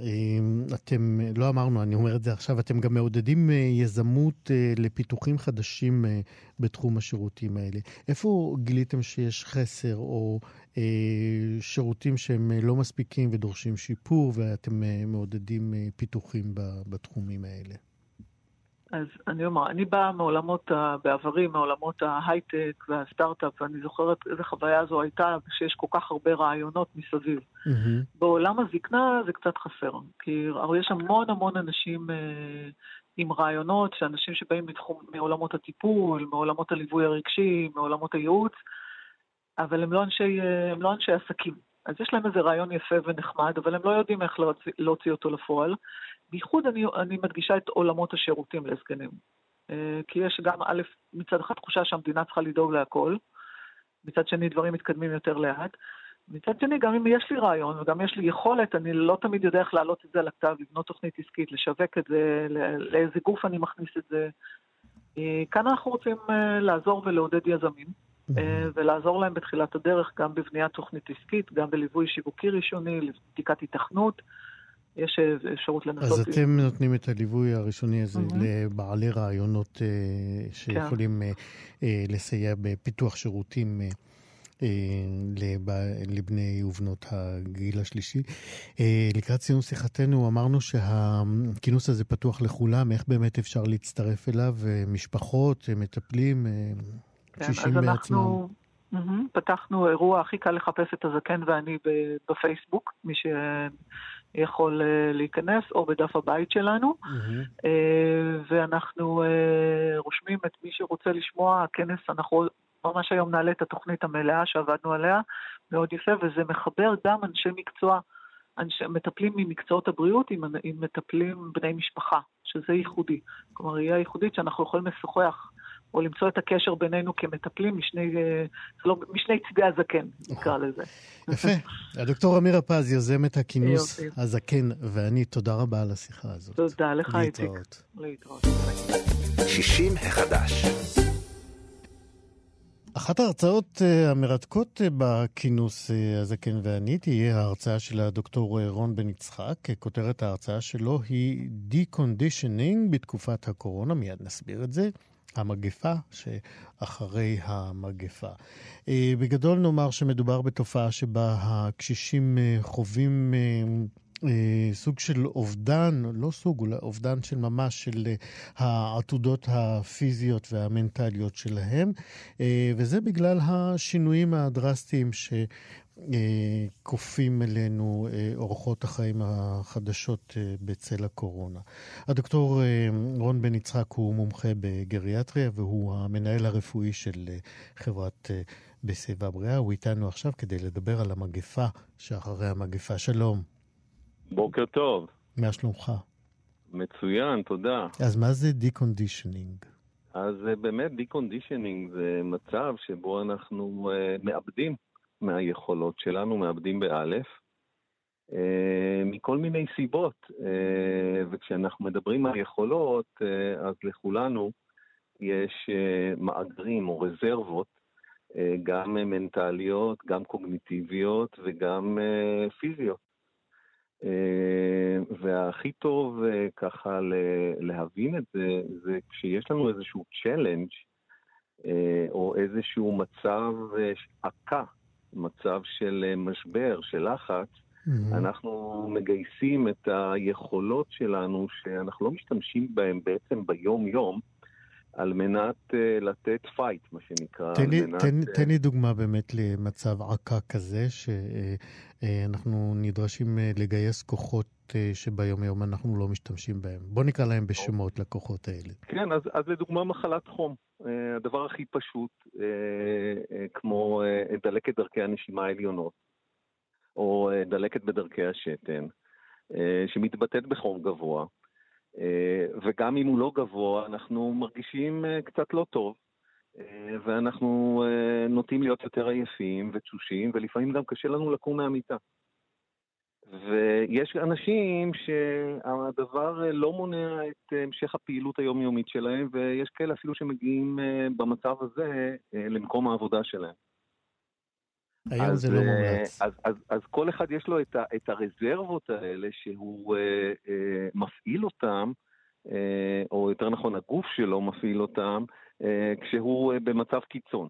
לא אמרנו, אני אומר את זה עכשיו, אתם גם מעודדים אה, יזמות אה, לפיתוחים חדשים בתחום השירותים האלה. איפה גיליתם שיש חסר או שירותים שהם לא מספיקים ודורשים שיפור, ואתם מעודדים פיתוחים בתחומים האלה? אז אני אומר, אני באה מעולמות, בעברי, מעולמות ההייטק והסטארט-אפ, ואני זוכרת איזה חוויה זו הייתה, שיש כל כך הרבה רעיונות מסביב. Mm-hmm. בעולם הזקנה זה קצת חסר, כי יש המון המון אנשים אה, עם רעיונות, שאנשים שבאים מתחום, מעולמות הטיפול, מעולמות הליווי הרגשי, מעולמות הייעוץ, אבל הם לא אנשי, אה, הם לא אנשי עסקים. אז יש להם איזה רעיון יפה ונחמד, אבל הם לא יודעים איך להוציא, להוציא אותו לפועל. בייחוד אני, אני מדגישה את עולמות השירותים לזקנים. אה, כי יש גם, א', מצד אחד תחושה שהמדינה צריכה לדאוג להכל, מצד שני דברים מתקדמים יותר לאט. מצד שני, גם אם יש לי רעיון וגם יש לי יכולת, אני לא תמיד יודע איך להעלות את זה על הכתב, לבנות תוכנית עסקית, לשווק את זה, לאיזה גוף אני מכניס את זה. אה, כאן אנחנו רוצים לעזור ולעודד יזמים, ולעזור להם בתחילת הדרך, גם בבניית תוכנית עסקית, גם בליווי שיווקי ראשוני, לבדיקת היתכנות. יש אפשרות לנסות... אז אתם נותנים את הליווי הראשוני הזה mm-hmm. לבעלי רעיונות uh, שיכולים כן. uh, uh, לסייע בפיתוח שירותים uh, uh, לב... לבני ובנות הגיל השלישי. Uh, לקראת סיום שיחתנו אמרנו שהכינוס הזה פתוח לכולם, איך באמת אפשר להצטרף אליו? משפחות, מטפלים, כן, קשישים בעצמם. אנחנו... Mm-hmm. פתחנו אירוע, הכי קל לחפש את הזקן ואני בפייסבוק, מי ש... יכול uh, להיכנס, או בדף הבית שלנו, mm-hmm. ואנחנו uh, רושמים את מי שרוצה לשמוע, הכנס, אנחנו ממש היום נעלה את התוכנית המלאה שעבדנו עליה, מאוד יפה, וזה מחבר גם אנשי מקצוע, אנשי, מטפלים ממקצועות הבריאות עם, עם מטפלים בני משפחה, שזה ייחודי. כלומר, ראייה ייחודית שאנחנו יכולים לשוחח או למצוא את הקשר בינינו כמטפלים משני, אה, לא, משני צדי הזקן, נקרא לזה. יפה. (laughs) הדוקטור אמירה פז, יוזמת הכינוס הזקן ואני, תודה רבה על השיחה הזאת. תודה לך, איציק. להתראות. להתראות. 60 החדש. אחת ההרצאות אה, המרתקות אה, בכינוס הזקן ואני תהיה ההרצאה של הדוקטור רון בן יצחק. כותרת ההרצאה שלו היא Deconditioning בתקופת הקורונה, מיד נסביר את זה. המגפה שאחרי המגפה. אה, בגדול נאמר שמדובר בתופעה שבה הקשישים אה, חווים אה, סוג של אובדן, לא סוג, אולי אובדן של ממש של העתודות הפיזיות והמנטליות שלהם, וזה בגלל השינויים הדרסטיים ש... כופים אלינו אה, אורחות החיים החדשות אה, בצל הקורונה. הדוקטור רון בן יצחק הוא מומחה בגריאטריה והוא המנהל הרפואי של חברת בשיבה בריאה. הוא איתנו עכשיו כדי לדבר על המגפה שאחרי המגפה. שלום. בוקר טוב. מה שלומך? מצוין, תודה. אז מה זה deconditioning? אז באמת deconditioning זה מצב שבו אנחנו uh, מאבדים מהיכולות שלנו, מאבדים באלף, אה, מכל מיני סיבות. אה, וכשאנחנו מדברים על יכולות, אה, אז לכולנו יש מאגרים או רזרבות, גם מנטליות, גם קוגניטיביות וגם פיזיות. והכי טוב ככה להבין את זה, זה כשיש לנו איזשהו challenge או איזשהו מצב עקה מצב של אה, משבר, של לחץ, Mm-hmm. אנחנו מגייסים את היכולות שלנו, שאנחנו לא משתמשים בהן בעצם ביום-יום, על מנת uh, לתת fight, מה שנקרא. תן לי, מנת, תן, uh... תן לי דוגמה באמת למצב עקה כזה, שאנחנו נדרשים לגייס כוחות uh, שביום יום אנחנו לא משתמשים בהם. בוא נקרא להם בשמות לכוחות האלה. כן, אז, אז לדוגמה מחלת חום. Uh, הדבר הכי פשוט, uh, כמו דלקת דרכי הנשימה העליונות, או דלקת בדרכי השתן, שמתבטאת בחום גבוה. אה, וגם אם הוא לא גבוה, אנחנו מרגישים אה, קצת לא טוב, אה, ואנחנו נוטים להיות יותר עייפים ותשושים, ולפעמים גם קשה לנו לקום מהמיטה. ויש אנשים שהדבר לא מונע את המשך הפעילות היומיומית שלהם, ויש כאלה אפילו שמגיעים במצב הזה למקום העבודה שלהם. היום אז, זה לא מומלץ. אז, אז, אז כל אחד יש לו את, ה, את הרזרבות האלה שהוא אה, אה, מפעיל אותם, אה, או יותר נכון הגוף שלו מפעיל אותם, אה, כשהוא אה, במצב קיצון.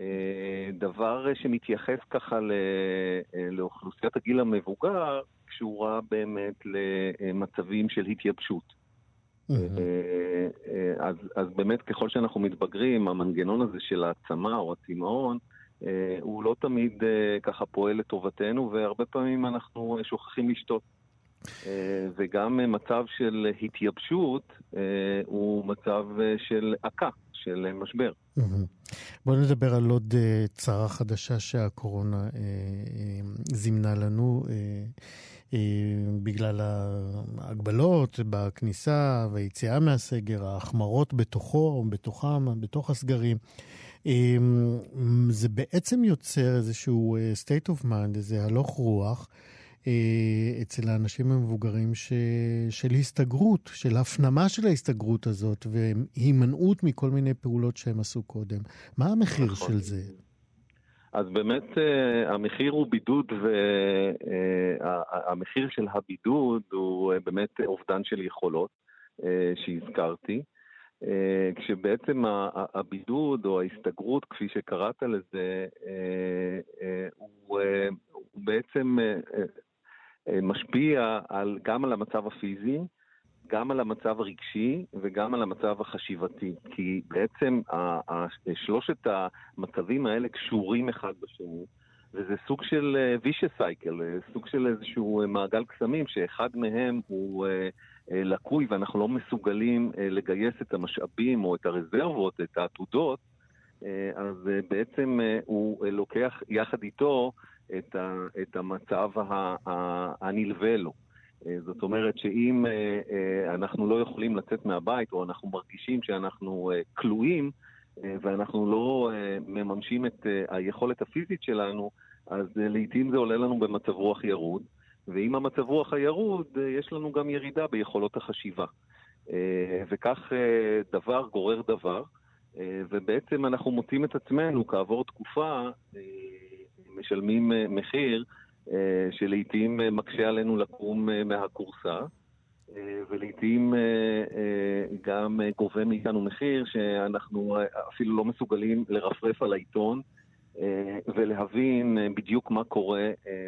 אה, דבר שמתייחס ככה אה, לאוכלוסיית הגיל המבוגר, קשורה באמת למצבים של התייבשות. אה, אז, אז באמת ככל שאנחנו מתבגרים, המנגנון הזה של העצמה או הצמאון, הוא לא תמיד ככה פועל לטובתנו, והרבה פעמים אנחנו שוכחים לשתות. וגם מצב של התייבשות הוא מצב של עקה, של משבר. בואו נדבר על עוד צרה חדשה שהקורונה זימנה לנו. בגלל ההגבלות בכניסה והיציאה מהסגר, ההחמרות בתוכו, בתוכם, בתוך הסגרים. זה בעצם יוצר איזשהו אה, state of mind, איזה הלוך רוח. אה, אצל האנשים המבוגרים ש... של הסתגרות, של הפנמה של ההסתגרות הזאת והימנעות מכל מיני פעולות שהם עשו קודם. מה המחיר נכון. של זה? אז באמת uh, המחיר הוא בידוד, והמחיר uh, של הבידוד הוא באמת אובדן של יכולות שהזכרתי. אה, כשבעצם הבידוד או ההסתגרות, כפי שקראת לזה, אה, אה, הוא, הוא בעצם משפיע על, גם על המצב הפיזי, גם על המצב הרגשי וגם על המצב החשיבתי. כי בעצם שלושת המצבים האלה קשורים אחד בשני, וזה סוג של vicious cycle, סוג של איזשהו מעגל קסמים, שאחד מהם הוא... אה, לקוי ואנחנו לא מסוגלים אה, לגייס את המשאבים או את הרזרבות, את העתודות, אה, אז בעצם הוא לוקח יחד איתו את, ה, את המצב הנלווה לו. זאת אומרת שאם אנחנו לא יכולים לצאת מהבית או אנחנו מרגישים שאנחנו כלואים ואנחנו לא מממשים את היכולת הפיזית שלנו, אז לעיתים זה עולה לנו במצב רוח ירוד. ועם המצב רוח הירוד, אה, יש לנו גם ירידה ביכולות החשיבה. אה, וכך אה, דבר גורר דבר, ובעצם אנחנו מוצאים את עצמנו כעבור תקופה, משלמים מחיר שלעיתים מקשה עלינו לקום מהכורסה. ולעיתים גם גובה מאיתנו מחיר שאנחנו אפילו לא מסוגלים לרפרף על העיתון אה, ולהבין אה, בדיוק מה קורה אה,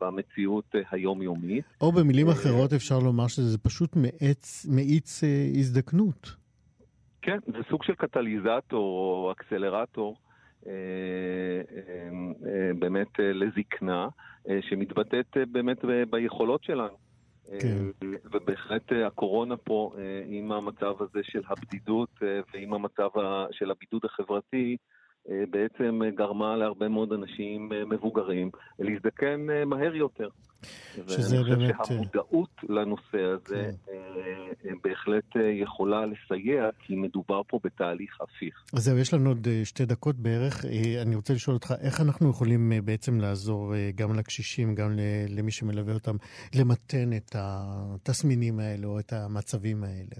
במציאות היומיומית. או במילים אחרות אפשר לומר שזה פשוט מאיץ, מאיץ הזדקנות. כן, זה סוג של קטליזטור או אקסלרטור באמת לזקנה, שמתבטאת באמת ביכולות שלנו. כן. ובהחלט הקורונה פה, עם המצב הזה של הבדידות ועם המצב של הבידוד החברתי, אה, בעצם גרמה להרבה מאוד אנשים אה, מבוגרים להזדקן אה, מהר יותר. שזה באמת... ואני חושב שהמודעות לנושא הזה כן. בהחלט יכולה לסייע, כי מדובר פה בתהליך הפיך. אז זהו, יש לנו עוד שתי דקות בערך. אני רוצה לשאול אותך, איך אנחנו יכולים בעצם לעזור גם לקשישים, גם למי שמלווה אותם, למתן את התסמינים האלה או את המצבים האלה?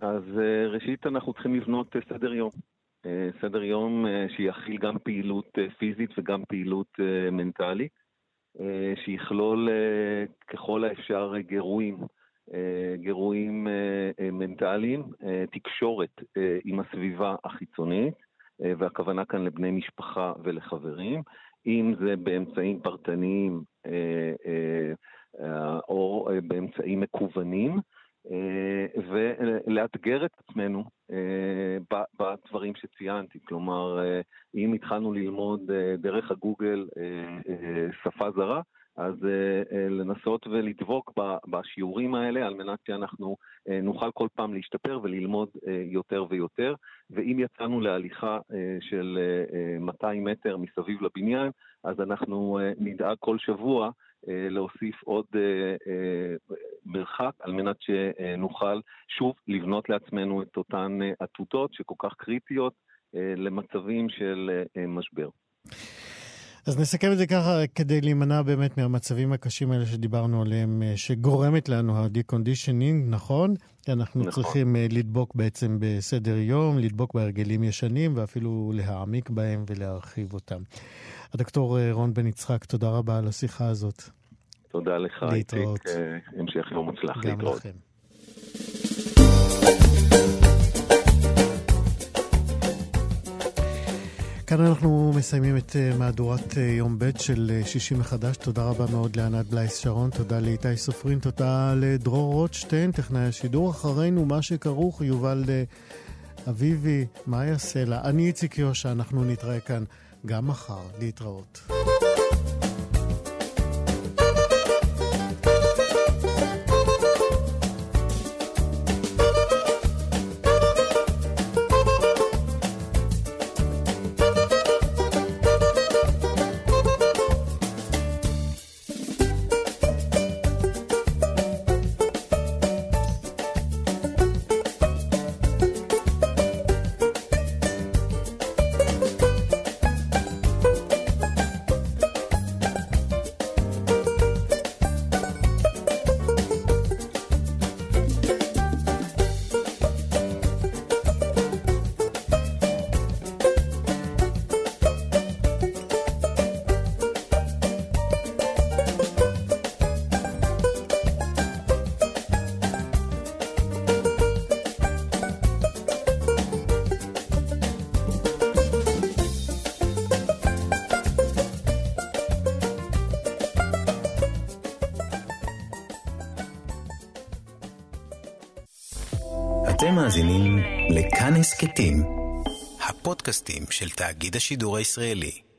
אז ראשית אנחנו צריכים לבנות סדר יום. אה, סדר יום אה, שיכיל גם פעילות אה, פיזית וגם פעילות מנטלית, שיכלול ככל האפשר גירויים, גירויים מנטליים, תקשורת עם הסביבה החיצונית, והכוונה כאן לבני משפחה ולחברים, אם זה באמצעים פרטניים או באמצעים מקוונים. ולאתגר את עצמנו בדברים שציינתי. כלומר, אם התחלנו ללמוד דרך הגוגל שפה זרה, אז לנסות ולדבוק בשיעורים האלה על מנת שאנחנו נוכל כל פעם להשתפר וללמוד יותר ויותר. ואם יצאנו להליכה של 200 מטר מסביב לבניין, אז אנחנו נדאג כל שבוע להוסיף עוד מרחק על מנת שנוכל שוב לבנות לעצמנו את אותן עתודות שכל כך קריטיות למצבים של משבר. אז נסכם את זה ככה כדי להימנע באמת מהמצבים הקשים האלה שדיברנו עליהם, שגורמת לנו ה-deconditioning, נכון? אנחנו נכון. צריכים לדבוק בעצם בסדר יום, לדבוק בהרגלים ישנים ואפילו להעמיק בהם ולהרחיב אותם. הדוקטור רון בן יצחק, תודה רבה על השיחה הזאת. תודה לך, להתראות. איציק. המשך יום מוצלח. גם להתראות. לכם. כאן אנחנו מסיימים את מהדורת יום ב' של שישי מחדש. תודה רבה מאוד לענת בלייס שרון, תודה לאיתי סופרין, תודה לדרור רוטשטיין, טכנאי השידור. אחרינו, מה שכרוך, יובל אביבי, יעשה לה? אני איציק יושע, אנחנו נתראה כאן גם מחר. להתראות. של תאגיד השידור הישראלי.